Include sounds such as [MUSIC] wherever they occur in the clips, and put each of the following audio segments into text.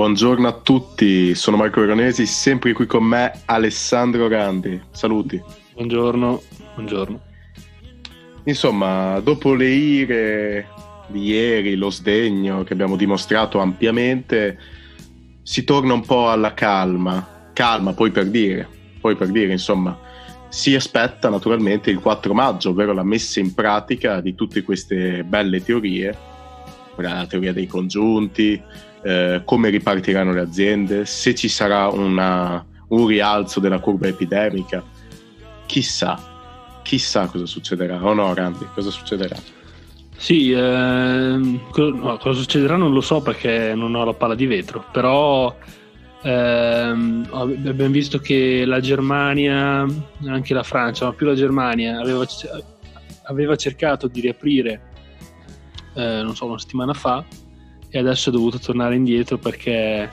Buongiorno a tutti, sono Marco Veronesi, sempre qui con me Alessandro Grandi. Saluti. Buongiorno, buongiorno. Insomma, dopo le ire di ieri, lo sdegno che abbiamo dimostrato ampiamente, si torna un po' alla calma. Calma, poi per dire, poi per dire, insomma, si aspetta naturalmente il 4 maggio, ovvero la messa in pratica di tutte queste belle teorie, la teoria dei congiunti, eh, come ripartiranno le aziende, se ci sarà una, un rialzo della curva epidemica, chissà, chissà cosa succederà, o no Randy, cosa succederà? Sì, eh, cosa, cosa succederà non lo so perché non ho la palla di vetro, però ehm, abbiamo visto che la Germania, anche la Francia, ma più la Germania, aveva, aveva cercato di riaprire, eh, non so, una settimana fa e adesso è dovuto tornare indietro perché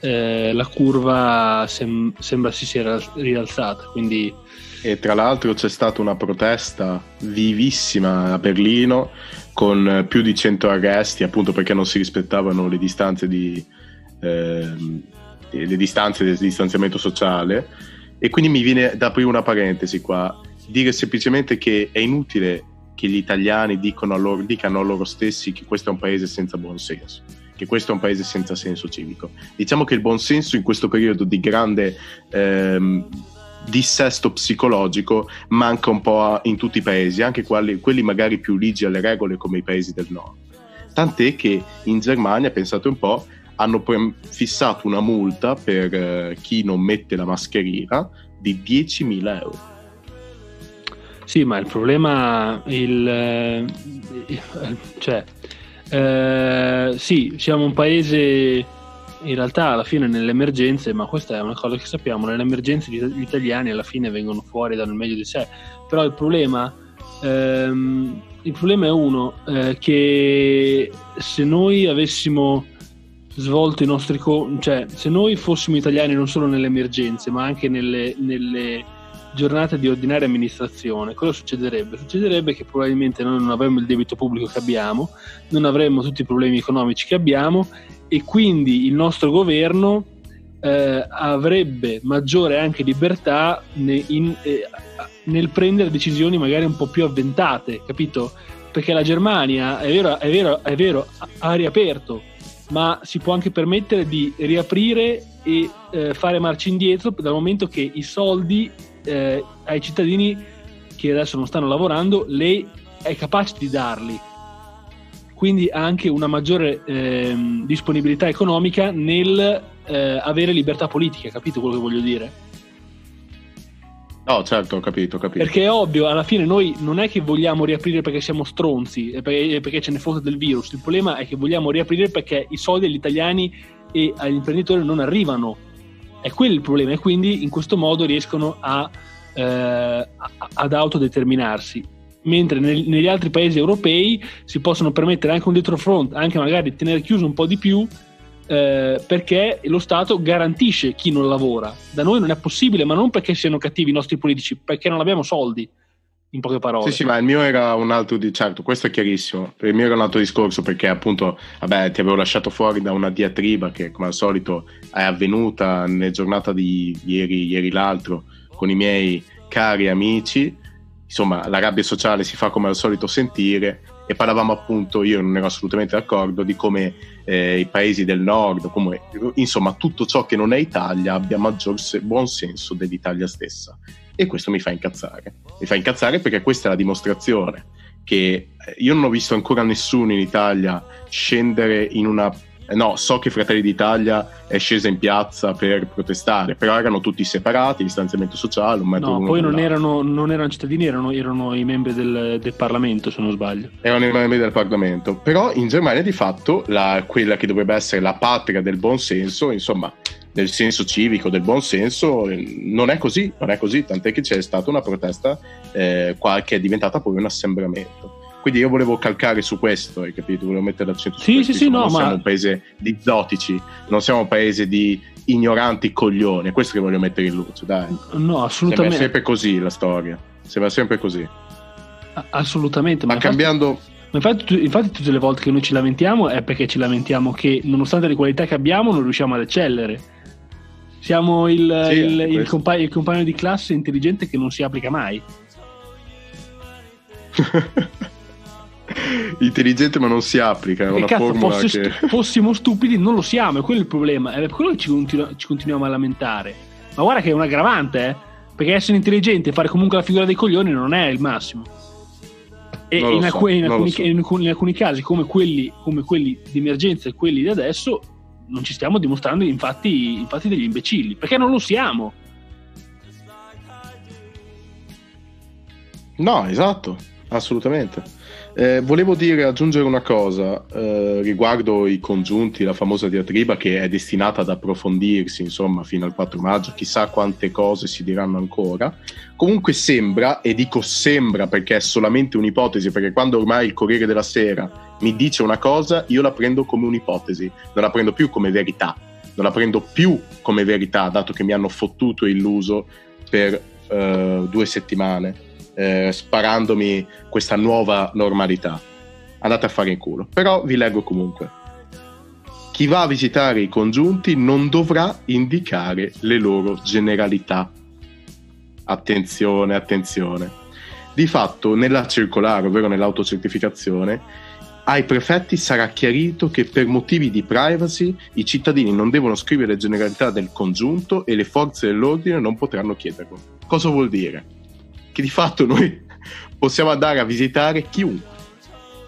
eh, la curva sem- sembra si sia rialzata. Quindi... E tra l'altro c'è stata una protesta vivissima a Berlino con più di 100 arresti appunto perché non si rispettavano le distanze di, eh, le distanze del distanziamento sociale e quindi mi viene da aprire una parentesi qua dire semplicemente che è inutile che gli italiani a loro, dicano a loro stessi che questo è un paese senza buonsenso, che questo è un paese senza senso civico. Diciamo che il buonsenso in questo periodo di grande ehm, dissesto psicologico manca un po' in tutti i paesi, anche quelli, quelli magari più ligi alle regole come i paesi del nord. Tant'è che in Germania, pensate un po', hanno fissato una multa per eh, chi non mette la mascherina di 10.000 euro. Sì, ma il problema, il, cioè, eh, sì, siamo un paese in realtà alla fine nelle emergenze, ma questa è una cosa che sappiamo, nelle emergenze gli italiani alla fine vengono fuori dal meglio di sé, però il problema, ehm, il problema è uno, eh, che se noi avessimo svolto i nostri, co- cioè se noi fossimo italiani non solo nelle emergenze, ma anche nelle, nelle giornate di ordinaria amministrazione, cosa succederebbe? Succederebbe che probabilmente noi non avremmo il debito pubblico che abbiamo, non avremmo tutti i problemi economici che abbiamo e quindi il nostro governo eh, avrebbe maggiore anche libertà ne, in, eh, nel prendere decisioni magari un po' più avventate, capito? Perché la Germania, è vero, è vero, è vero ha riaperto, ma si può anche permettere di riaprire e eh, fare marcia indietro dal momento che i soldi eh, ai cittadini che adesso non stanno lavorando, lei è capace di darli. Quindi ha anche una maggiore eh, disponibilità economica nel eh, avere libertà politica, capito quello che voglio dire? No, certo, ho capito, ho capito. Perché è ovvio, alla fine noi non è che vogliamo riaprire perché siamo stronzi e perché, perché ce ne fosse del virus, il problema è che vogliamo riaprire perché i soldi agli italiani e agli imprenditori non arrivano è quello il problema e quindi in questo modo riescono a, eh, ad autodeterminarsi. Mentre nel, negli altri paesi europei si possono permettere anche un dietro front, anche magari tenere chiuso un po' di più, eh, perché lo Stato garantisce chi non lavora. Da noi non è possibile, ma non perché siano cattivi i nostri politici, perché non abbiamo soldi in poche parole. Sì, sì, ma il mio era un altro di certo, questo è chiarissimo. Il mio era un altro discorso perché appunto, vabbè, ti avevo lasciato fuori da una diatriba che come al solito è avvenuta nella giornata di ieri, ieri l'altro con i miei cari amici. Insomma, la rabbia sociale si fa come al solito sentire e parlavamo appunto, io non ero assolutamente d'accordo, di come eh, i paesi del nord, come, insomma tutto ciò che non è Italia abbia maggior buon senso dell'Italia stessa e questo mi fa incazzare. Mi fa incazzare perché questa è la dimostrazione che eh, io non ho visto ancora nessuno in Italia scendere in una eh, no, so che Fratelli d'Italia è scesa in piazza per protestare, però erano tutti separati, distanziamento sociale, un metro No, poi non erano, non erano, cittadini, erano, erano i membri del, del, Parlamento, se non sbaglio. Erano i membri del Parlamento, però in Germania di fatto la, quella che dovrebbe essere la patria del buon senso, insomma, del senso civico, del buon senso, non è così, non è così, tant'è che c'è stata una protesta eh, che è diventata poi un assembramento. Quindi io volevo calcare su questo, hai capito? Volevo mettere l'accento su sì, questo. Sì, sì, no, non ma... siamo un paese di zotici, non siamo un paese di ignoranti coglioni, è questo che voglio mettere in luce, dai. No, assolutamente. Sembra sempre così la storia, sembra sempre così. Assolutamente. Ma, ma cambiando... Infatti, infatti, tutte le volte che noi ci lamentiamo è perché ci lamentiamo che nonostante le qualità che abbiamo non riusciamo ad eccellere. Siamo il, sì, il, il, compagno, il compagno di classe intelligente che non si applica mai. [LAUGHS] intelligente ma non si applica. È una cazzo, fosse che... fossimo stupidi, non lo siamo, è quello il problema. È per quello che ci, continu- ci, continuiamo a lamentare. Ma guarda che è un aggravante, eh? Perché essere intelligente e fare comunque la figura dei coglioni non è il massimo. E in, so, alcuni, in, alcuni, so. in, alcuni, casi, come quelli, come quelli di emergenza e quelli di adesso, non ci stiamo dimostrando infatti, infatti degli imbecilli. Perché non lo siamo. No, esatto, assolutamente. Eh, volevo dire, aggiungere una cosa eh, riguardo i congiunti, la famosa diatriba che è destinata ad approfondirsi, insomma, fino al 4 maggio, chissà quante cose si diranno ancora. Comunque sembra, e dico sembra perché è solamente un'ipotesi, perché quando ormai il Corriere della Sera mi dice una cosa, io la prendo come un'ipotesi, non la prendo più come verità, non la prendo più come verità, dato che mi hanno fottuto e illuso per uh, due settimane eh, sparandomi questa nuova normalità. Andate a fare in culo. Però vi leggo comunque. Chi va a visitare i congiunti non dovrà indicare le loro generalità. Attenzione, attenzione. Di fatto, nella circolare, ovvero nell'autocertificazione, ai prefetti sarà chiarito che per motivi di privacy i cittadini non devono scrivere le generalità del congiunto e le forze dell'ordine non potranno chiederlo. Cosa vuol dire? che di fatto noi [LAUGHS] possiamo andare a visitare chiunque,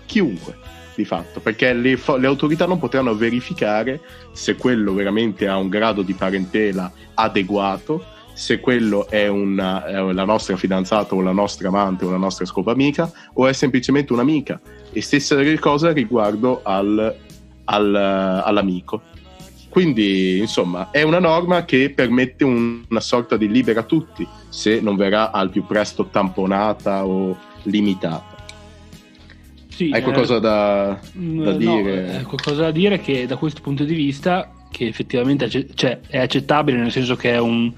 chiunque di fatto, perché le, le, autorità non potranno verificare se quello veramente ha un grado di parentela adeguato, se quello è, una, è la nostra fidanzata o la nostra amante o la nostra scopa amica o è semplicemente un'amica. E stessa cosa riguardo al, al, all'amico. Quindi, insomma, è una norma che permette un, una sorta di libera tutti, se non verrà al più presto tamponata o limitata. Sì, Hai qualcosa eh, da, da dire? No, qualcosa da dire che da questo punto di vista, che effettivamente cioè, è accettabile, nel senso che è un,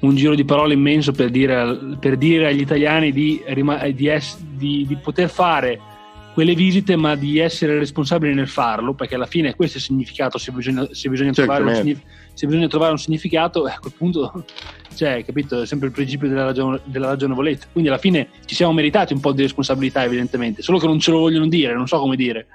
un giro di parole immenso per dire, per dire agli italiani di, di, di, di poter fare quelle visite, ma di essere responsabili nel farlo, perché alla fine questo è il significato, se bisogna, se bisogna, trovare, un, se bisogna trovare, un, significato, a quel punto, cioè, capito, è sempre il principio della, ragion- della ragionevolezza. Quindi alla fine ci siamo meritati un po' di responsabilità, evidentemente, solo che non ce lo vogliono dire, non so come dire.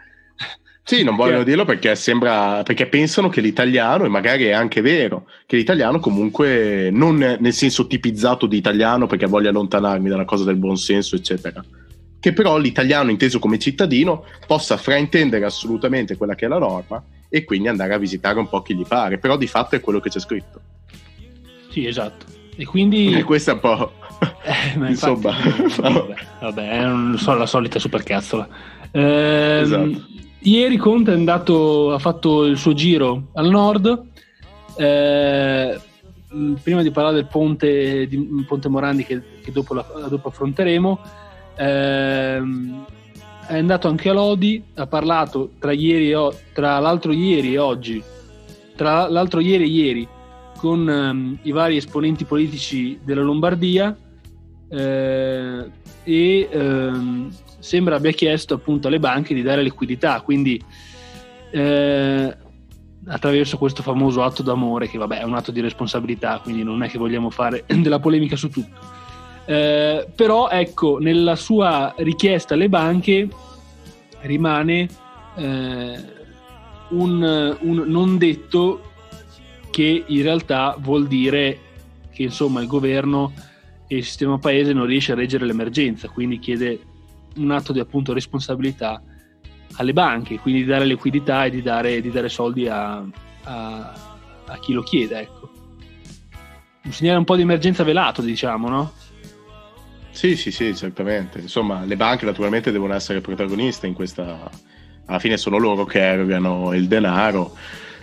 Sì, non vogliono dirlo perché sembra perché pensano che l'italiano, e magari è anche vero, che l'italiano comunque non nel senso tipizzato di italiano perché voglio allontanarmi dalla cosa del buon senso, eccetera che però l'italiano inteso come cittadino possa fraintendere assolutamente quella che è la norma e quindi andare a visitare un po' chi gli pare, però di fatto è quello che c'è scritto. Sì, esatto. E quindi... [LAUGHS] E questo è un po'... [LAUGHS] Eh, ma Insomma... [LAUGHS] vabbè, vabbè, non so, la solita supercazzola. Eh, esatto. Ieri Conte è andato, ha fatto il suo giro al nord. Eh, prima di parlare del ponte, di, ponte Morandi che, che dopo, la, dopo affronteremo, Ehm, è andato anche a Lodi, ha parlato tra, ieri tra l'altro ieri e oggi, tra l'altro ieri e ieri, con um, i vari esponenti politici della Lombardia eh, e um, sembra abbia chiesto appunto alle banche di dare liquidità, quindi eh, attraverso questo famoso atto d'amore che vabbè è un atto di responsabilità, quindi non è che vogliamo fare [CLEARS THROAT] della polemica su tutto. Eh, però ecco, nella sua richiesta alle banche rimane eh, un, un, non detto che in realtà vuol dire che insomma il governo e il sistema paese non riesce a reggere l'emergenza, quindi chiede un atto di appunto responsabilità alle banche, quindi di dare liquidità e di dare, di dare soldi a, a, a, chi lo chiede. Ecco. Un segnale un po' di emergenza velato, diciamo, no? Sì, sì, sì, certamente. Insomma, le banche naturalmente devono essere protagoniste in questa... Alla fine sono loro che erogano il denaro,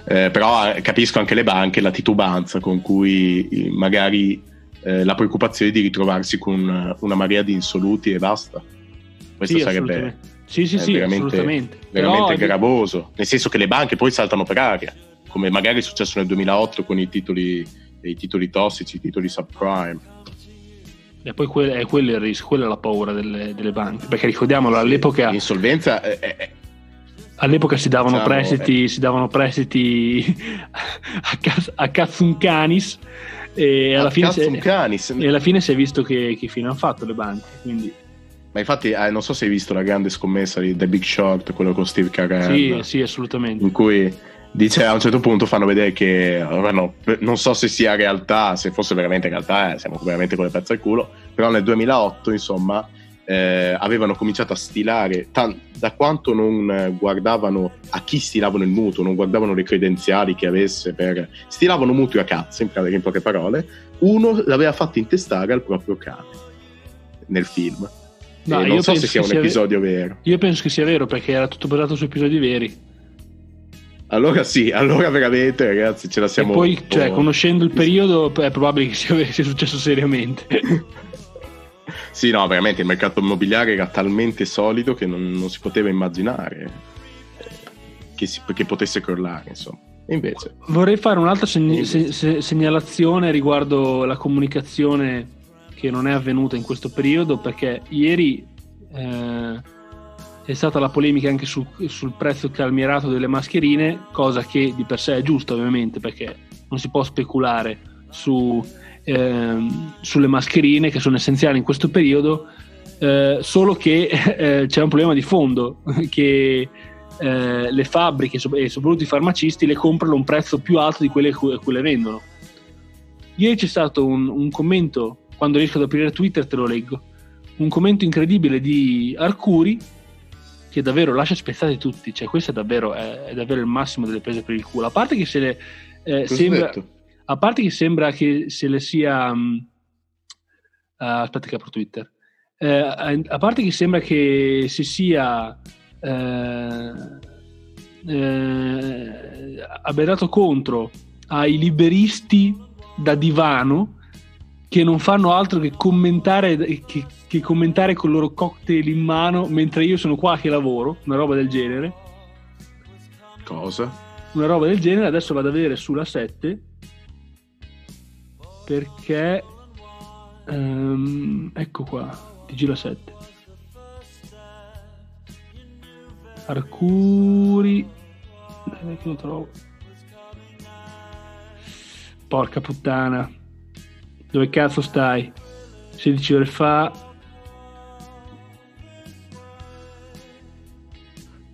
eh, però eh, capisco anche le banche la titubanza con cui magari eh, la preoccupazione di ritrovarsi con una marea di insoluti e basta. Questo sì, sarebbe sì, sì, sì, veramente, veramente gravoso, nel senso che le banche poi saltano per aria, come magari è successo nel 2008 con i titoli, i titoli tossici, i titoli subprime E poi quel, è quello il rischio, quella è la paura delle, delle banche. Perché ricordiamolo, all'epoca. L'insolvenza è, è, All'epoca si davano diciamo, prestiti, si davano prestiti [LAUGHS] a, caz- a Cazzuncanis e alla, fine si, e alla fine si è visto che, che fine hanno fatto le banche. Quindi ma infatti, eh, non so se hai visto la grande scommessa di The Big Short, quello con Steve Carell. Sì, sì, assolutamente. In cui dice a un certo punto fanno vedere che bueno, non so se sia realtà, se fosse veramente realtà, eh, siamo veramente con le pezze al culo. Però nel 2008, insomma, eh, avevano cominciato a stilare tan- da quanto non guardavano a chi stilavano il mutuo, non guardavano le credenziali che avesse per stilavano mutui a cazzo, in, in poche parole. Uno l'aveva fatto intestare al proprio cane nel film No, non so se sia un sia episodio ve- vero. Io penso che sia vero perché era tutto basato su episodi veri. Allora sì, allora veramente ragazzi ce la siamo... E poi, cioè, conoscendo il periodo è probabile che sia, [LAUGHS] sia successo seriamente. [LAUGHS] sì, no, veramente il mercato immobiliare era talmente solido che non, non si poteva immaginare eh, che, si, che potesse crollare, insomma. Invece. Vorrei fare un'altra segni- se- segnalazione riguardo la comunicazione che non è avvenuta in questo periodo perché ieri eh, è stata la polemica anche su, sul prezzo calmierato delle mascherine, cosa che di per sé è giusta ovviamente perché non si può speculare su, eh, sulle mascherine che sono essenziali in questo periodo, eh, solo che [LAUGHS] eh, c'è un problema di fondo [LAUGHS] che eh, le fabbriche e soprattutto i farmacisti le comprano a un prezzo più alto di quelle che le vendono. Ieri c'è stato un, un commento quando riesco ad aprire Twitter te lo leggo. Un commento incredibile di Arcuri che davvero lascia spezzati tutti, cioè questo è davvero, è, è davvero il massimo delle prese per il culo. A parte che se le eh, sembra, a parte che sembra che se le sia um, uh, aspetta che apro Twitter. Uh, a parte che sembra che si sia uh, abbia dato contro ai liberisti da divano che non fanno altro che commentare, che, che commentare con il loro cocktail in mano mentre io sono qua che lavoro, una roba del genere. Cosa? Una roba del genere, adesso vado a vedere sulla 7 perché um, ecco qua, TG la 7. Arcuri dove che lo trovo? Porca puttana. Dove cazzo stai? 16 ore fa.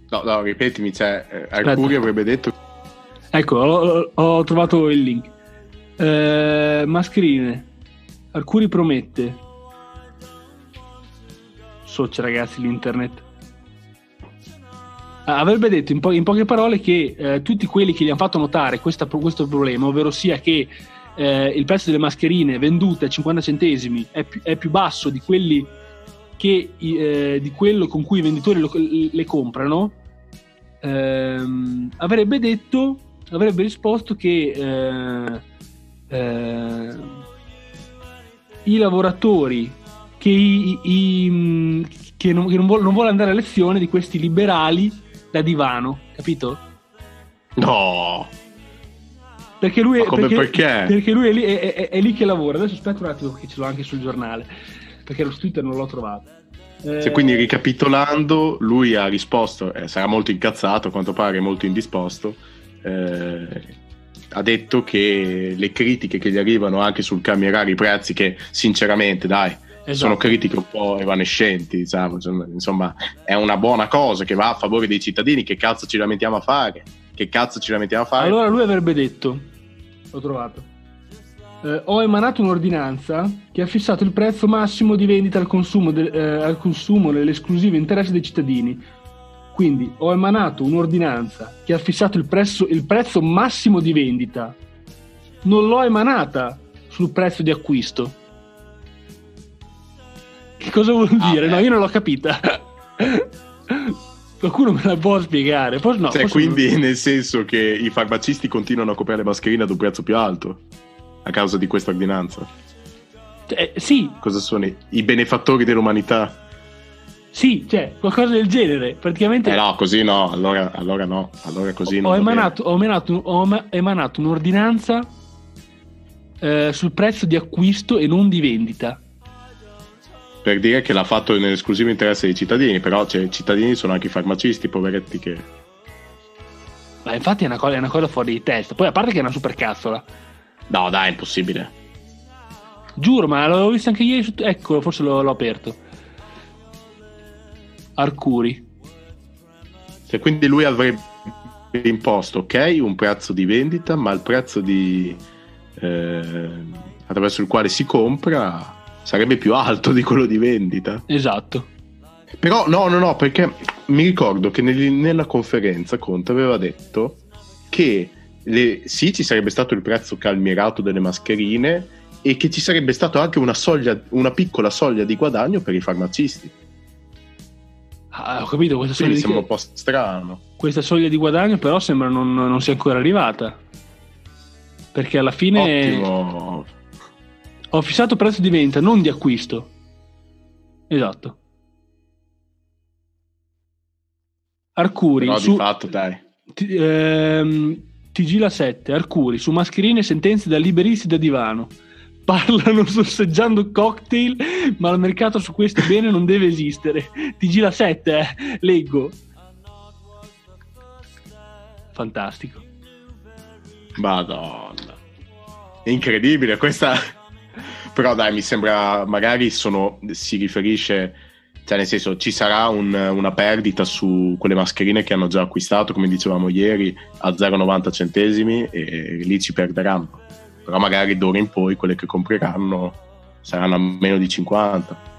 No, no, ripetimi, cioè, eh, Arcuri avrebbe detto... Ecco, ho, ho trovato il link. Eh, mascherine. Arcuri promette. Socia ragazzi l'internet. Avrebbe detto in, po- in poche parole che eh, tutti quelli che gli hanno fatto notare questa, questo problema, ovvero sia che eh, il prezzo delle mascherine vendute a 50 centesimi è più, è più basso di, quelli che, eh, di quello con cui i venditori lo, le comprano, ehm, avrebbe detto, avrebbe risposto che eh, eh i lavoratori che, i, i, che, non, che non, vuole, non vuole andare a lezione di questi liberali da divano, capito? No! Perché lui, perché? perché? perché lui è lì, è, è, è lì, che lavora. Adesso aspetta un attimo che ce l'ho anche sul giornale, perché lo Twitter non l'ho trovato. Eh... quindi ricapitolando, lui ha risposto, eh, sarà molto incazzato, a quanto pare molto indisposto, eh, ha detto che le critiche che gli arrivano anche sul camierare i prezzi, che sinceramente dai, esatto. sono critiche un po' evanescenti, diciamo, insomma è una buona cosa che va a favore dei cittadini, che cazzo ci lamentiamo a fare? Che cazzo ci lamentiamo a fare? Allora lui avrebbe detto, ho trovato, eh, ho emanato un'ordinanza che ha fissato il prezzo massimo di vendita al consumo, de, eh, al consumo nell'esclusivo interesse dei cittadini. Quindi ho emanato un'ordinanza che ha fissato il prezzo, il prezzo massimo di vendita. Non l'ho emanata sul prezzo di acquisto. Che cosa vuol ah, dire? Beh. No, io non l'ho capita. [LAUGHS] Qualcuno me la può spiegare? Forse no, cioè, forse quindi non... [LAUGHS] nel senso che i farmacisti continuano a coprire le mascherine ad un prezzo più alto a causa di questa ordinanza? Eh, sì. Cosa sono i benefattori dell'umanità? Sì, cioè, qualcosa del genere. Praticamente... Eh no, così no, allora, allora no, allora così ho, ho, emanato, ho, emanato, ho emanato un'ordinanza eh, sul prezzo di acquisto e non di vendita. Per dire che l'ha fatto nell'esclusivo interesse dei cittadini, però cioè, i cittadini sono anche i farmacisti, poveretti che... Ma infatti è una, cosa, è una cosa fuori di testa. Poi a parte che è una super cazzola. No, dai, è impossibile. Giuro, ma l'avevo visto anche ieri. Ecco, forse l'ho, l'ho aperto. Arcuri. Cioè, quindi lui avrebbe imposto, ok, un prezzo di vendita, ma il prezzo di, eh, attraverso il quale si compra sarebbe più alto di quello di vendita. Esatto. Però no, no, no, perché mi ricordo che nel, nella conferenza Conte aveva detto che le, sì, ci sarebbe stato il prezzo calmierato delle mascherine e che ci sarebbe stata anche una, soglia, una piccola soglia di guadagno per i farmacisti. Ah, ho capito, questa soglia, Quindi sembra un po' strano. questa soglia di guadagno però sembra non, non sia ancora arrivata. Perché alla fine Ottimo. Ho fissato prezzo di vendita, non di acquisto. Esatto. Arcuri Però su di fatto, dai. T- ehm, TG la 7, Arcuri su mascherine e sentenze da liberisti da divano. [LAUGHS] Parlano sorseggiando cocktail, ma il mercato su questo bene non deve esistere. TG la 7, eh, leggo. Fantastico. Madonna. Incredibile questa. Però dai, mi sembra magari sono, si riferisce, cioè nel senso ci sarà un- una perdita su quelle mascherine che hanno già acquistato, come dicevamo ieri, a 0,90 centesimi e lì ci perderanno. Però magari d'ora in poi quelle che compreranno saranno a meno di 50.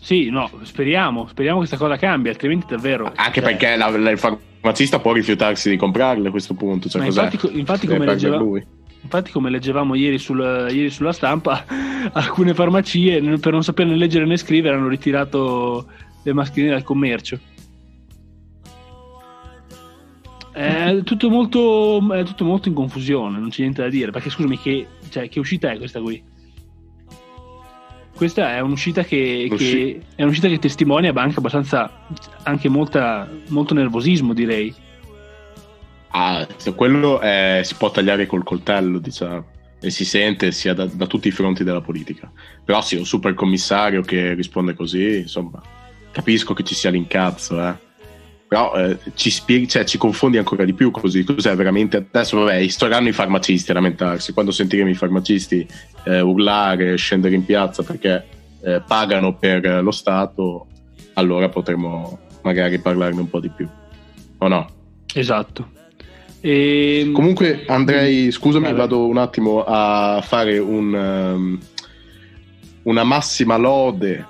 Sì, no, speriamo, speriamo che questa cosa cambi, altrimenti davvero... Anche cioè, perché la- la- il farmacista può rifiutarsi di comprarle a questo punto. Cioè, infatti, infatti Deve come leggeva- lui. Infatti, come leggevamo ieri, sul- ieri sulla stampa, [LAUGHS] alcune farmacie, per non saperne leggere né scrivere, hanno ritirato le mascherine dal commercio. È tutto, molto, è tutto molto in confusione, non c'è niente da dire. Perché scusami, che, cioè, che uscita è questa qui? Questa è un'uscita che, che- è un'uscita che testimonia anche abbastanza, anche molta, molto nervosismo, direi. Ah, se quello eh, si può tagliare col coltello, diciamo, e si sente sia da, da tutti i fronti della politica. Però sì, un super commissario che risponde così, insomma, capisco che ci sia l'incazzo, eh. Però eh, ci, spieghi, cioè, ci confondi ancora di più così. Cos'è veramente? Adesso, vabbè, istoreranno i farmacisti a lamentarsi. Quando sentiremo i farmacisti eh, urlare, scendere in piazza perché eh, pagano per lo Stato, allora potremo magari parlarne un po' di più. O no? Esatto. E, Comunque andrei, scusami, vai. vado un attimo a fare un, um, una massima lode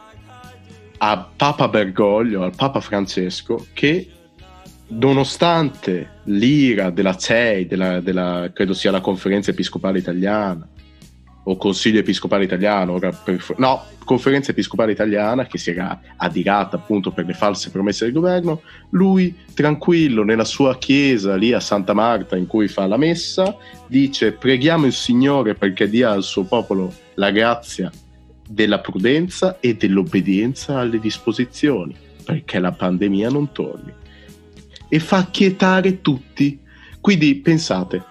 a Papa Bergoglio, al Papa Francesco, che nonostante l'ira della CEI, della, della- credo sia la conferenza episcopale italiana, o Consiglio Episcopale Italiano, no, Conferenza Episcopale Italiana che si era adirata appunto per le false promesse del governo, lui tranquillo nella sua chiesa lì a Santa Marta in cui fa la messa, dice preghiamo il Signore perché dia al suo popolo la grazia della prudenza e dell'obbedienza alle disposizioni, perché la pandemia non torni. E fa quietare tutti. Quindi pensate,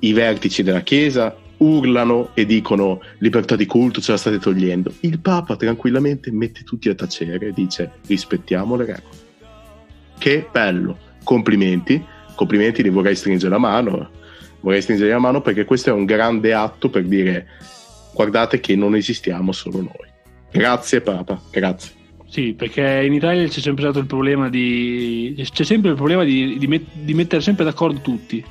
i vertici della Chiesa urlano e dicono libertà di culto ce la state togliendo. Il Papa tranquillamente mette tutti a tacere e dice rispettiamo le regole. Che bello, complimenti, complimenti, li vorrei stringere la mano, vorrei stringere la mano perché questo è un grande atto per dire guardate che non esistiamo solo noi. Grazie Papa, grazie. Sì, perché in Italia c'è sempre stato il problema di. c'è sempre il problema di, di met- di mettere sempre d'accordo tutti.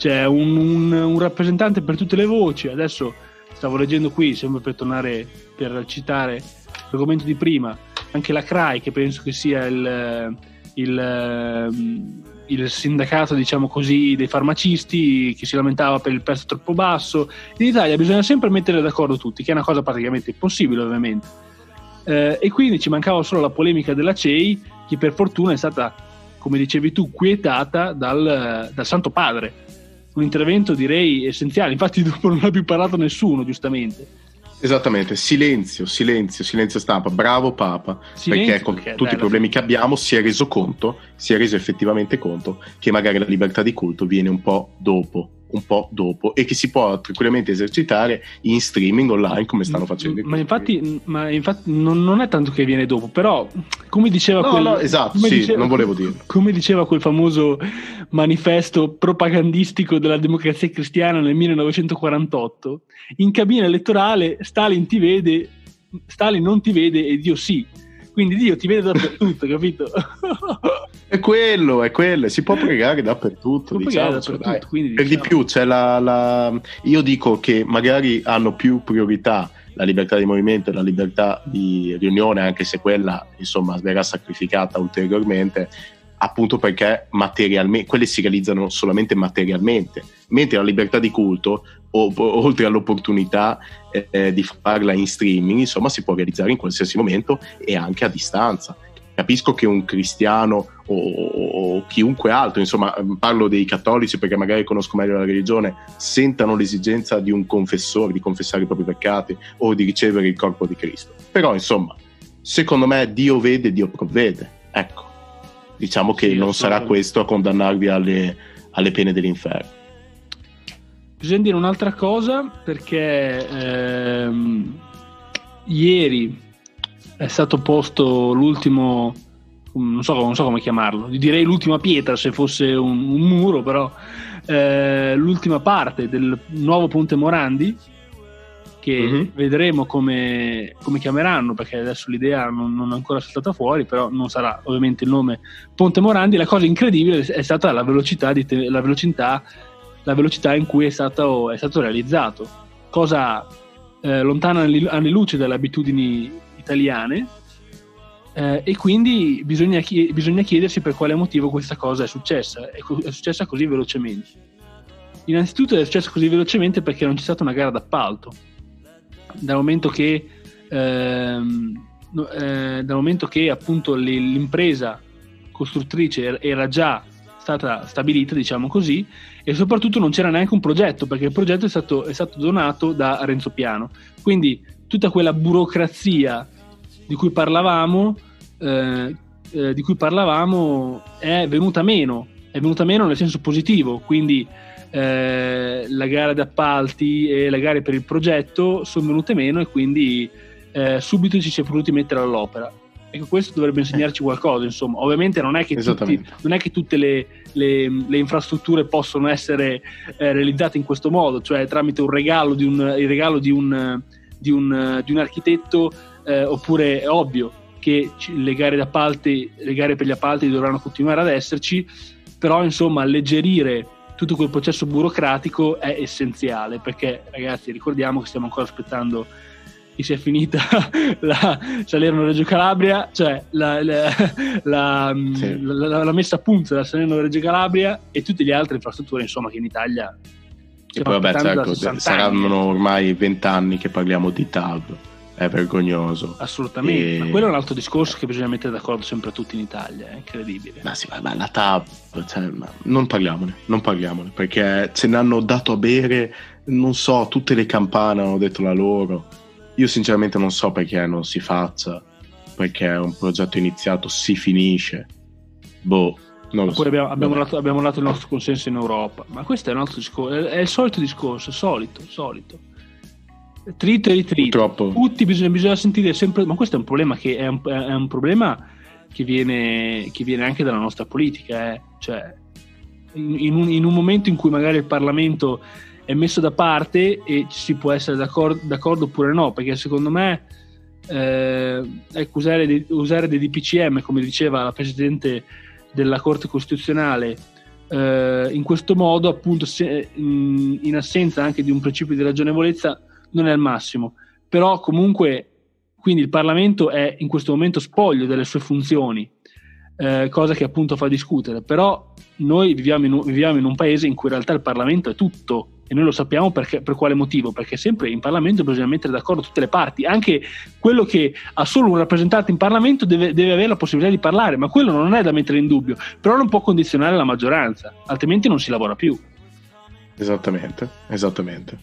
C'è un, un- un rappresentante per tutte le voci. Adesso stavo leggendo qui, sempre per tornare per citare l'argomento di prima, anche la CRAI, che penso che sia il, il, il sindacato, diciamo così, dei farmacisti che si lamentava per il prezzo troppo basso. In Italia bisogna sempre mettere d'accordo tutti, che è una cosa praticamente impossibile, ovviamente. Eh, e quindi ci mancava solo la polemica della CEI, che per fortuna è stata, come dicevi tu, quietata dal, dal Santo Padre. Un intervento direi essenziale, infatti [LAUGHS] dopo non ha più parlato nessuno, giustamente. Esattamente, silenzio, silenzio, silenzio stampa, bravo Papa, Silenzio, perché con perché, tutti dai, i problemi che abbiamo si è reso conto, si è reso effettivamente conto che magari la libertà di culto viene un po' dopo un po' dopo e che si può tranquillamente esercitare in streaming online come stanno facendo. Ma infatti, ma infatti non, non, è tanto che viene dopo, però come diceva no, quel, no, esatto, sì, diceva, non volevo dire. [LAUGHS] Come diceva quel famoso manifesto propagandistico della democrazia cristiana nel 1948, in cabina elettorale Stalin ti vede, Stalin non ti vede e Dio sì. Quindi Dio ti vede [LAUGHS] dappertutto, capito? [LAUGHS] È quello, è quello, si può pregare dappertutto. Diciamo, pregare dappertutto quindi, per diciamo... di più, c'è la, la... io dico che magari hanno più priorità la libertà di movimento e la libertà di riunione, anche se quella insomma verrà sacrificata ulteriormente, appunto perché materialmente, quelle si realizzano solamente materialmente, mentre la libertà di culto, o, oltre all'opportunità eh, di farla in streaming, insomma, si può realizzare in qualsiasi momento e anche a distanza capisco che un cristiano o, o, chiunque altro, insomma parlo dei cattolici perché magari conosco meglio la religione, sentano l'esigenza di un confessore, di confessare i propri peccati o di ricevere il corpo di Cristo. Però insomma, secondo me Dio vede, Dio provvede. Ecco, diciamo che sì, non sarà questo a condannarvi alle, alle pene dell'inferno. Bisogna dire un'altra cosa perché ehm, ieri è stato posto l'ultimo, non so, non so come chiamarlo, direi l'ultima pietra se fosse un, un muro, però eh, l'ultima parte del nuovo Ponte Morandi che mm-hmm. vedremo come, come, chiameranno perché adesso l'idea non, non, è ancora saltata fuori però non sarà ovviamente il nome Ponte Morandi la cosa incredibile è stata la velocità, di te, la velocità, la velocità in cui è stato, è stato realizzato cosa eh, lontana anni luce dalle abitudini italiane eh, e quindi bisogna, bisogna, chiedersi per quale motivo questa cosa è successa, è, è, successa così velocemente. Innanzitutto è successa così velocemente perché non c'è stata una gara d'appalto, dal momento che, ehm, eh, dal momento che appunto l'impresa costruttrice era già stata stabilita, diciamo così, e soprattutto non c'era neanche un progetto, perché il progetto è stato, è stato donato da Renzo Piano. Quindi tutta quella burocrazia di cui parlavamo, eh, eh, di cui parlavamo è venuta meno, è venuta meno nel senso positivo, quindi eh, la gara di appalti e le gare per il progetto sono venute meno e quindi eh, subito ci si è potuti mettere all'opera. Ecco, questo dovrebbe insegnarci qualcosa, insomma. Ovviamente non è che, tutti, non è che tutte le, le, le, infrastrutture possono essere eh, realizzate in questo modo, cioè tramite un regalo di un, il regalo di un, di un, di un architetto eh, oppure è ovvio che le gare d'appalti, le gare per gli appalti dovranno continuare ad esserci, però insomma alleggerire tutto quel processo burocratico è essenziale perché ragazzi ricordiamo che stiamo ancora aspettando che sia finita [LAUGHS] la Salerno-Reggio Calabria, cioè la, la, la, sì. la, messa a punto della Salerno-Reggio Calabria e tutte le altre infrastrutture insomma che in Italia e poi vabbè certo, saranno ormai vent'anni che parliamo di TAV è vergognoso. Assolutamente, e... ma quello è un altro discorso che bisogna mettere d'accordo sempre tutti in Italia, è incredibile. Ma sì, ma la TAP, cioè, non parliamone, non parliamone, perché ce ne hanno dato a bere, non so, tutte le campane hanno detto la loro. Io sinceramente non so perché non si faccia, perché un progetto iniziato, si finisce. Boh, non lo so. abbiamo, abbiamo, dato, abbiamo, dato, il nostro consenso in Europa, ma questo è un altro discorso, è il solito discorso, solito, solito Trito e ritrito. Tutti bisogna, bisogna, sentire sempre. Ma questo è un problema che è un, è un problema che viene, che viene, anche dalla nostra politica. Eh. Cioè, in, un, in, un, momento in cui magari il Parlamento è messo da parte e si può essere d'accordo, d'accordo oppure no, perché secondo me eh, ecco, usare, usare dei DPCM, come diceva la Presidente della Corte Costituzionale, eh, in questo modo, appunto, se, in, in assenza anche di un principio di ragionevolezza, non è il massimo, però comunque quindi il Parlamento è in questo momento spoglio delle sue funzioni, eh, cosa che appunto fa discutere, però noi viviamo in, viviamo in, un, paese in cui in realtà il Parlamento è tutto e noi lo sappiamo perché, per quale motivo, perché sempre in Parlamento bisogna mettere d'accordo tutte le parti, anche quello che ha solo un rappresentante in Parlamento deve, deve avere la possibilità di parlare, ma quello non è da mettere in dubbio, però non può condizionare la maggioranza, altrimenti non si lavora più. Esattamente, esattamente.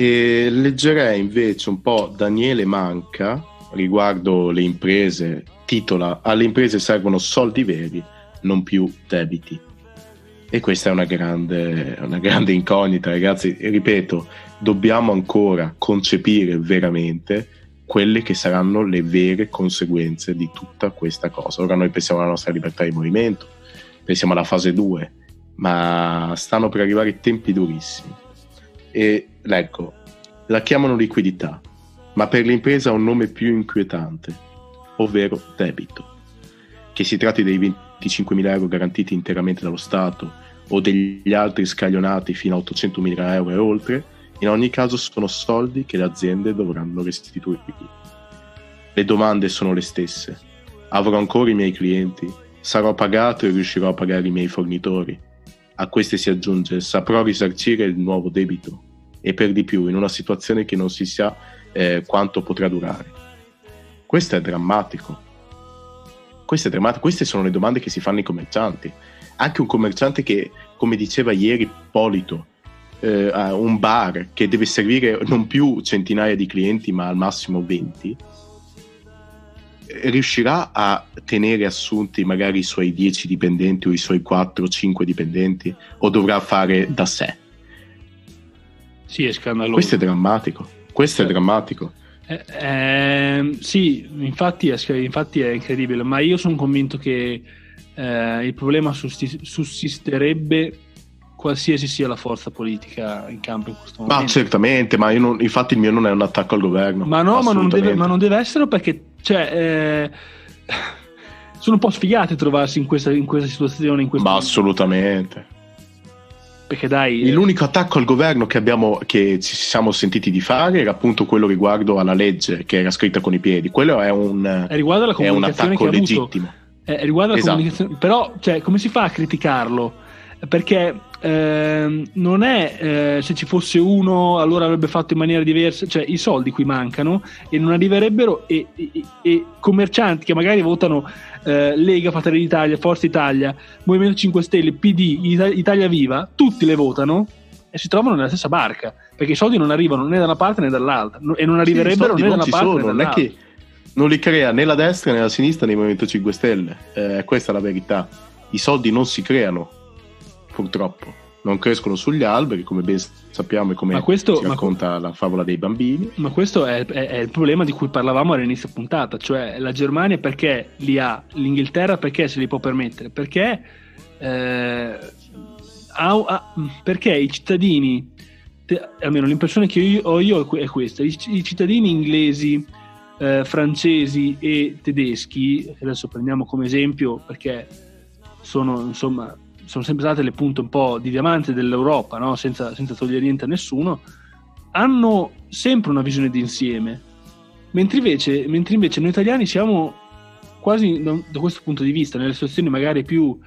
E leggerei invece un po' Daniele Manca riguardo le imprese, titola Alle imprese servono soldi veri, non più debiti. E questa è una grande, una grande incognita, ragazzi. Ripeto, dobbiamo ancora concepire veramente quelle che saranno le vere conseguenze di tutta questa cosa. Ora noi pensiamo alla nostra libertà di movimento, pensiamo alla fase 2, ma stanno per arrivare tempi durissimi. E ecco, la chiamano liquidità, ma per l'impresa ha un nome più inquietante, ovvero debito. Che si tratti dei 25.000 euro garantiti interamente dallo Stato o degli altri scaglionati fino a 800.000 euro e oltre, in ogni caso sono soldi che le aziende dovranno restituire. Le domande sono le stesse. Avrò ancora i miei clienti? Sarò pagato e riuscirò a pagare i miei fornitori? A queste si aggiunge, saprò risarcire il nuovo debito? E per di più, in una situazione che non si sa eh, quanto potrà durare. Questo è drammatico. Questo è drammatico. Queste sono le domande che si fanno i commercianti. Anche un commerciante che, come diceva ieri Polito, eh, un bar che deve servire non più centinaia di clienti, ma al massimo 20, riuscirà a tenere assunti magari i suoi 10 dipendenti o i suoi 4-5 dipendenti o dovrà fare da sé? Sì, è scandaloso. Questo è drammatico. Questo è eh, drammatico. Eh, eh, sì, infatti è, infatti è, incredibile, ma io sono convinto che eh, il problema sussisterebbe qualsiasi sia la forza politica in campo in questo momento. Ma certamente, ma non, infatti il mio non è un attacco al governo. Ma no, ma non, deve, ma non deve essere perché cioè, eh, [LAUGHS] sono un po' sfigati trovarsi in questa, in questa situazione. In ma momento. assolutamente. Perché dai, eh, l'unico attacco al governo che, abbiamo, che ci siamo sentiti di fare era appunto quello riguardo alla legge che era scritta con i piedi. Quello è un, è è un attacco legittimo. È, riguardo alla esatto. comunicazione, però cioè, come si fa a criticarlo? Perché eh, non è eh, se ci fosse uno allora avrebbe fatto in maniera diversa, cioè i soldi qui mancano e non arriverebbero e, e, e commercianti che magari votano eh, Lega, Fratelli d'Italia, Forza Italia, Movimento 5 Stelle, PD, Italia Viva, tutti le votano e si trovano nella stessa barca perché i soldi non arrivano né da una parte né dall'altra e non arriverebbero sì, né da una parte sono, né non è che non li crea né la destra né la sinistra né il Movimento 5 Stelle eh, questa è la verità i soldi non si creano purtroppo. Non crescono sugli alberi, come ben sappiamo e come questo, si racconta ma, la favola dei bambini. Ma questo è, è, è, il problema di cui parlavamo all'inizio puntata, cioè la Germania perché li ha, l'Inghilterra perché se li può permettere, perché, eh, ha, ha, perché i cittadini, te, almeno l'impressione che io ho io è questa, i, i cittadini inglesi, eh, francesi e tedeschi, adesso prendiamo come esempio perché sono insomma sono sempre state le punte un po' di diamante dell'Europa, no? senza, senza togliere niente a nessuno, hanno sempre una visione d'insieme. Mentre invece, mentre invece noi italiani siamo quasi da, da, questo punto di vista, nelle situazioni magari più,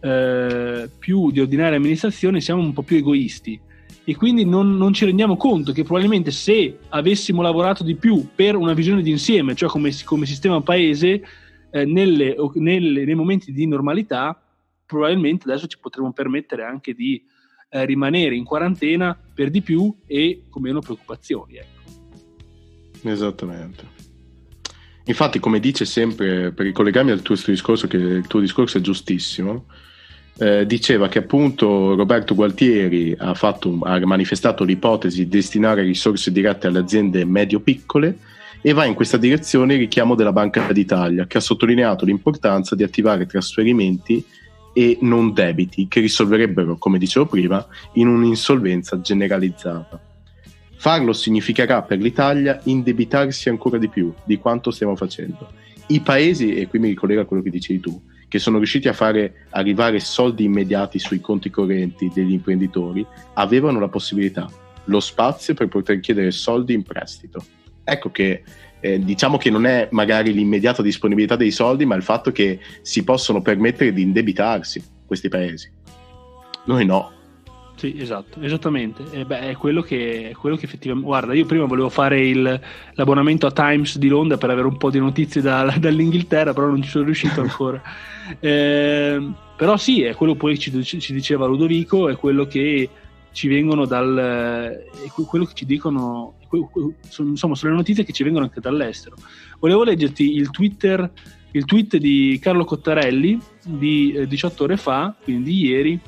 eh, più, di ordinaria amministrazione, siamo un po' più egoisti e quindi non, non, ci rendiamo conto che probabilmente se avessimo lavorato di più per una visione d'insieme, cioè come, come sistema paese, eh, nelle, nelle, nei momenti di normalità, probabilmente adesso ci potremo permettere anche di eh, rimanere in quarantena per di più e con meno preoccupazioni. Ecco. Esattamente. Infatti, come dice sempre, per ricollegarmi al tuo discorso, che il tuo discorso è giustissimo, eh, diceva che appunto Roberto Gualtieri ha, fatto, ha manifestato l'ipotesi di destinare risorse dirette alle aziende medio-piccole e va in questa direzione il richiamo della Banca d'Italia, che ha sottolineato l'importanza di attivare trasferimenti e non debiti che risolverebbero, come dicevo prima, in un'insolvenza generalizzata. Farlo significherà per l'Italia indebitarsi ancora di più di quanto stiamo facendo. I paesi, e qui mi ricollega a quello che dicevi tu, che sono riusciti a fare arrivare soldi immediati sui conti correnti degli imprenditori, avevano la possibilità, lo spazio per poter chiedere soldi in prestito. Ecco che eh, diciamo che non è magari l'immediata disponibilità dei soldi, ma il fatto che si possono permettere di indebitarsi questi paesi. Noi no. Sì, esatto, esattamente. Eh beh, è, quello che, è quello che effettivamente. Guarda, io prima volevo fare il, l'abbonamento a Times di Londra per avere un po' di notizie da, [LAUGHS] dall'Inghilterra, però non ci sono riuscito ancora. [LAUGHS] eh, però sì, è quello poi ci, ci diceva Ludovico, è quello che ci vengono dal. quello che ci dicono insomma, sono le notizie che ci vengono anche dall'estero. Volevo leggerti il, Twitter, il tweet di Carlo Cottarelli di eh, 18 ore fa, quindi di ieri,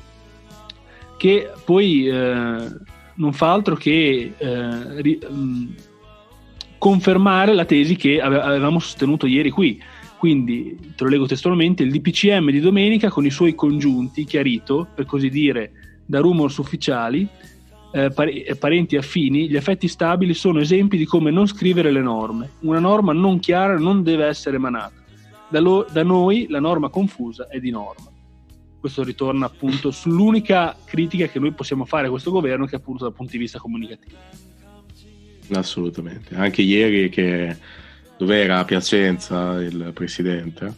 che poi eh, non fa altro che eh, ri, mh, mm, confermare la tesi che avevamo sostenuto ieri qui. Quindi, te lo leggo testualmente, il DPCM di domenica con i suoi congiunti, chiarito, per così dire, da rumors ufficiali, eh, eh, parenti affini, gli effetti stabili sono esempi di come non scrivere le norme. Una norma non chiara non deve essere emanata. Da, lo, da noi la norma confusa è di norma. Questo ritorna appunto sull'unica critica che noi possiamo fare a questo governo, che è appunto dal punto di vista comunicativo. Assolutamente. Anche ieri che dove era a Piacenza il presidente,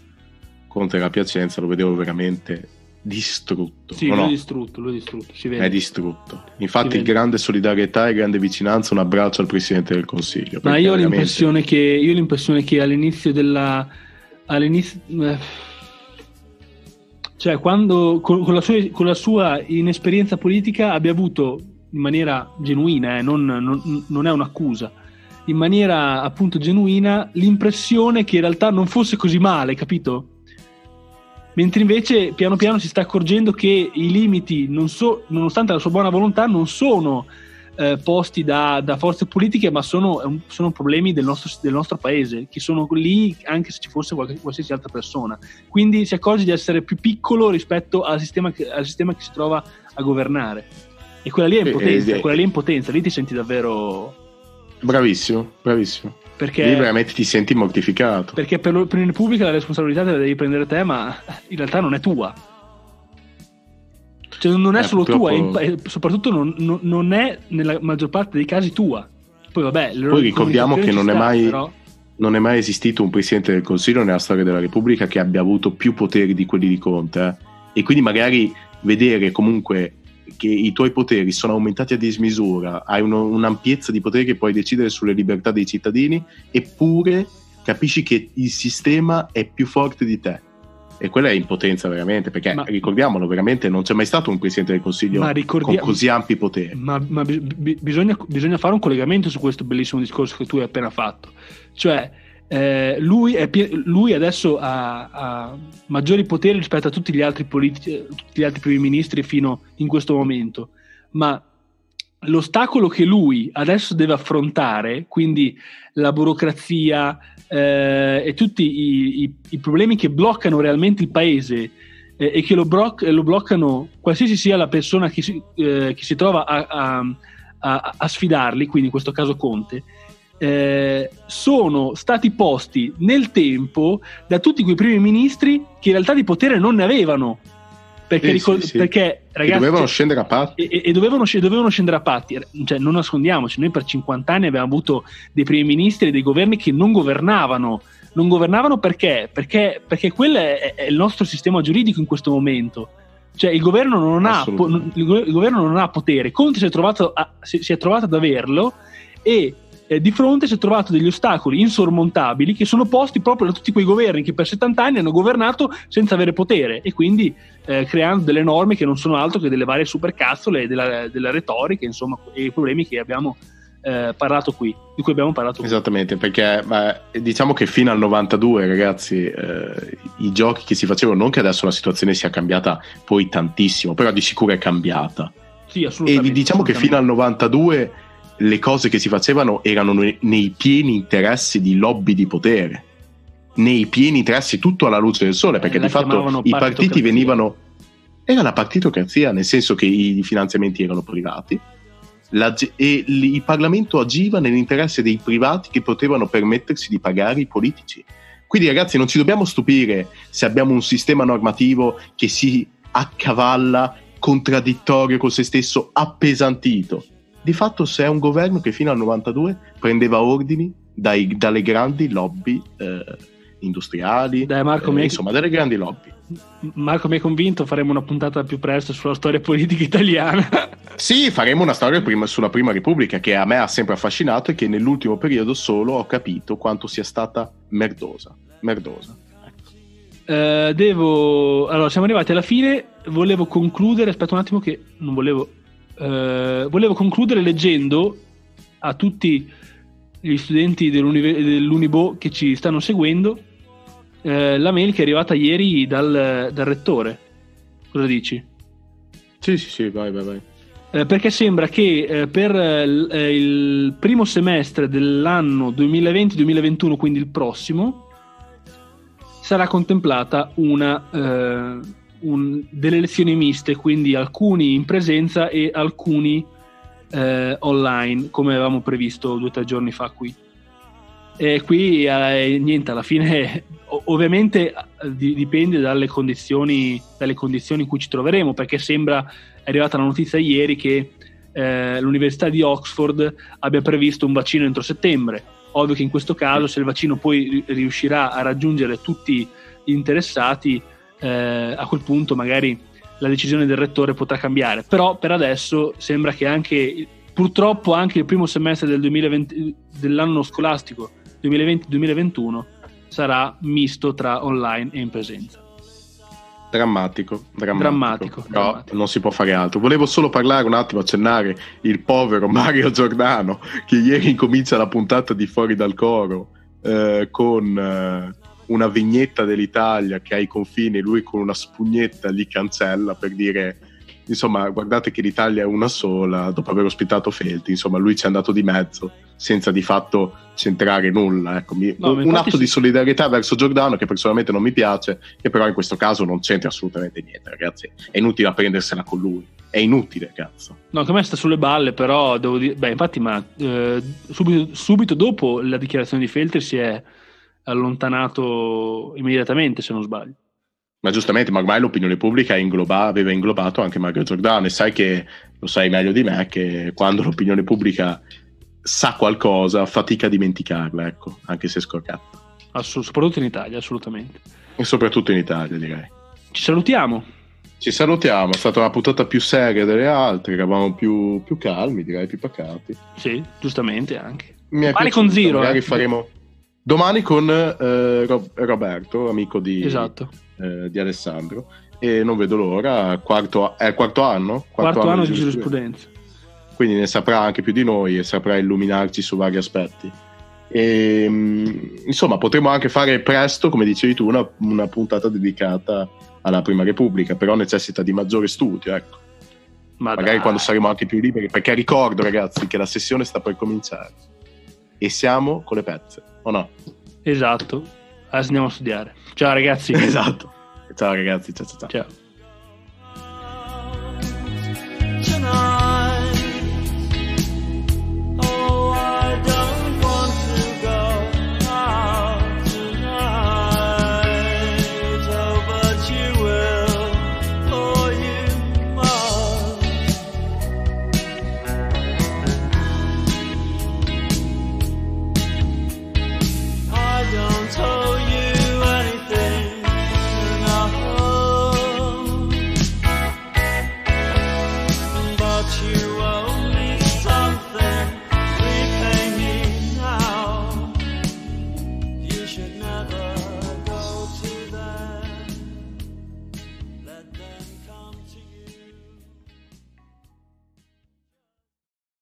Conte era a Piacenza, lo vedevo veramente distrutto. Sì, no, distrutto, lui distrutto, si vede. È distrutto. Infatti grande solidarietà e grande vicinanza, un abbraccio al Presidente del Consiglio. Ma io ho, l'impressione che, io ho l'impressione che all'inizio della... All'inizio, eh, cioè quando con, con, la sua, con, la sua, inesperienza politica abbia avuto in maniera genuina, eh, non, non, non è un'accusa, in maniera appunto genuina l'impressione che in realtà non fosse così male, capito? Mentre invece piano piano si sta accorgendo che i limiti, so, nonostante la sua buona volontà, non sono eh, posti da, da, forze politiche, ma sono, sono problemi del nostro, del nostro, paese, che sono lì anche se ci fosse qualche, qualsiasi altra persona. Quindi si accorge di essere più piccolo rispetto al sistema che, al sistema che si trova a governare. E quella lì è impotenza, eh, eh, quella lì è impotenza, lì ti senti davvero... Bravissimo, bravissimo. Perché, Lì veramente ti senti mortificato. Perché per l'opinione pubblica la responsabilità te la devi prendere te, ma in realtà non è tua. Cioè, non è eh, solo purtroppo... tua, e soprattutto non, non, non, è nella maggior parte dei casi tua. Poi, vabbè, Poi ricordiamo che non è, mai, però... non è mai esistito un presidente del Consiglio nella storia della Repubblica che abbia avuto più poteri di quelli di Conte. Eh? E quindi magari vedere comunque che i tuoi poteri sono aumentati a dismisura, hai uno, un'ampiezza di poteri che puoi decidere sulle libertà dei cittadini, eppure capisci che il sistema è più forte di te. E quella è impotenza veramente, perché ma, ricordiamolo, veramente non c'è mai stato un Presidente del Consiglio con così ampi poteri. Ma, ma bisogna, bisogna, fare un collegamento su questo bellissimo discorso che tu hai appena fatto. Cioè, eh, lui, pie- lui, adesso ha, ha, maggiori poteri rispetto a tutti gli altri politici, tutti gli altri primi ministri fino in questo momento, ma l'ostacolo che lui adesso deve affrontare, quindi la burocrazia eh, e tutti i, i, i, problemi che bloccano realmente il paese eh, e che lo, bro- lo, bloccano qualsiasi sia la persona che si, eh, che si trova a, a, a, a, sfidarli, quindi in questo caso Conte, eh, sono stati posti nel tempo da tutti quei primi ministri che in realtà di potere non ne avevano. Perché, sì, ricor- sì, sì. perché ragazzi, e dovevano scendere a patti. E, e dovevano, dovevano, scendere a patti. Cioè, non nascondiamoci, noi per 50 anni abbiamo avuto dei primi ministri e dei governi che non governavano. Non governavano perché? Perché, perché quello è, è il nostro sistema giuridico in questo momento. Cioè, il governo non, ha, il governo non ha potere. Conte si è trovato, a, si, si è trovato ad averlo e eh, di fronte si è trovato degli ostacoli insormontabili che sono posti proprio da tutti quei governi che per 70 anni hanno governato senza avere potere e quindi eh, creando delle norme che non sono altro che delle varie supercazzole della, della retorica insomma, e i problemi che abbiamo eh, parlato qui, di cui abbiamo parlato qui. Esattamente, perché beh, diciamo che fino al 92, ragazzi, eh, i giochi che si facevano, non che adesso la situazione sia cambiata poi tantissimo, però di sicuro è cambiata. Sì, assolutamente. E diciamo assolutamente. che fino al 92 le cose che si facevano erano nei pieni interessi di lobby di potere, nei pieni interessi tutto alla luce del sole, perché eh, di fatto i partiti venivano... Era la partitocrazia, nel senso che i finanziamenti erano privati. La, e il Parlamento agiva nell'interesse dei privati che potevano permettersi di pagare i politici. Quindi ragazzi non ci dobbiamo stupire se abbiamo un sistema normativo che si accavalla contraddittorio con se stesso, appesantito di fatto se è un governo che fino al 92 prendeva ordini dai, dalle grandi lobby eh, industriali, Dai, Marco, eh, insomma, dalle grandi lobby. Marco mi hai convinto, faremo una puntata più presto sulla storia politica italiana. [LAUGHS] sì, faremo una storia prima, sulla Prima Repubblica che a me ha sempre affascinato e che nell'ultimo periodo solo ho capito quanto sia stata merdosa. Merdosa. Uh, devo... Allora, siamo arrivati alla fine. Volevo concludere. Aspetta un attimo, che non volevo eh, volevo concludere leggendo a tutti gli studenti dell'Unibo che ci stanno seguendo eh, la mail che è arrivata ieri dal, dal rettore. Cosa dici? Sì, sì, sì, vai, vai, vai. Eh, perché sembra che eh, per eh, il primo semestre dell'anno 2020-2021, quindi il prossimo, sarà contemplata una, un, delle lezioni miste, quindi alcuni in presenza e alcuni eh, online, come avevamo previsto due o tre giorni fa qui. E qui eh, niente, alla fine ovviamente dipende dalle condizioni, dalle condizioni in cui ci troveremo, perché sembra è arrivata la notizia ieri che eh, l'Università di Oxford abbia previsto un vaccino entro settembre. Ovvio che in questo caso, se il vaccino poi riuscirà a raggiungere tutti gli interessati, eh, a quel punto magari la decisione del rettore potrà cambiare. Però per adesso sembra che anche purtroppo anche il primo semestre del 2020, dell'anno scolastico 2020-2021 sarà misto tra online e in presenza. Drammatico, drammatico, drammatico, no, drammatico. non si può fare altro. Volevo solo parlare un attimo, accennare il povero Mario Giordano che ieri incomincia la puntata di Fuori dal Coro eh, con eh, una vignetta dell'Italia che ha i confini, lui con una spugnetta li cancella per dire insomma, guardate che l'Italia è una sola, dopo aver ospitato Felti, insomma, lui ci è andato di mezzo senza di fatto centrare nulla. Ecco, mi, no, un atto sì. di solidarietà verso Giordano che personalmente non mi piace, che però in questo caso non c'entra assolutamente niente, ragazzi. È inutile prendersela con lui. È inutile, cazzo. No, che a me sta sulle balle, però devo dire, beh, infatti, ma eh, subito, subito, dopo la dichiarazione di Feltri si è allontanato immediatamente, se non sbaglio. Ma giustamente, ma ormai l'opinione pubblica ingloba, aveva inglobato anche Mario Giordano e sai che lo sai meglio di me che quando l'opinione pubblica sa qualcosa fatica a dimenticarla, ecco, anche se scorcata. Assolut- soprattutto in Italia, assolutamente. E soprattutto in Italia, direi. Ci salutiamo. Ci salutiamo, è stata una puntata più seria delle altre, eravamo più, più calmi, direi, più pacati. Sì, giustamente anche. Mi Domani con Zero. Magari eh. faremo... Domani con eh, Roberto, amico di... Esatto eh, di Alessandro e non vedo l'ora. Quarto, è il quarto anno? Quarto, quarto anno, di giurisprudenza. Quindi ne saprà anche più di noi e saprà illuminarci su vari aspetti. E, mm, insomma, potremo anche fare presto, come dicevi tu, una, una, puntata dedicata alla Prima Repubblica, però necessita di maggiore studio, ecco. Ma Magari dai. quando saremo anche più liberi, perché ricordo, ragazzi, che la sessione sta per cominciare e siamo con le pezze, o no? Esatto, adesso andiamo a studiare. Ciao ragazzi. [LAUGHS] Esatto. Ciao ragazzi, ciao ciao. ciao. ciao.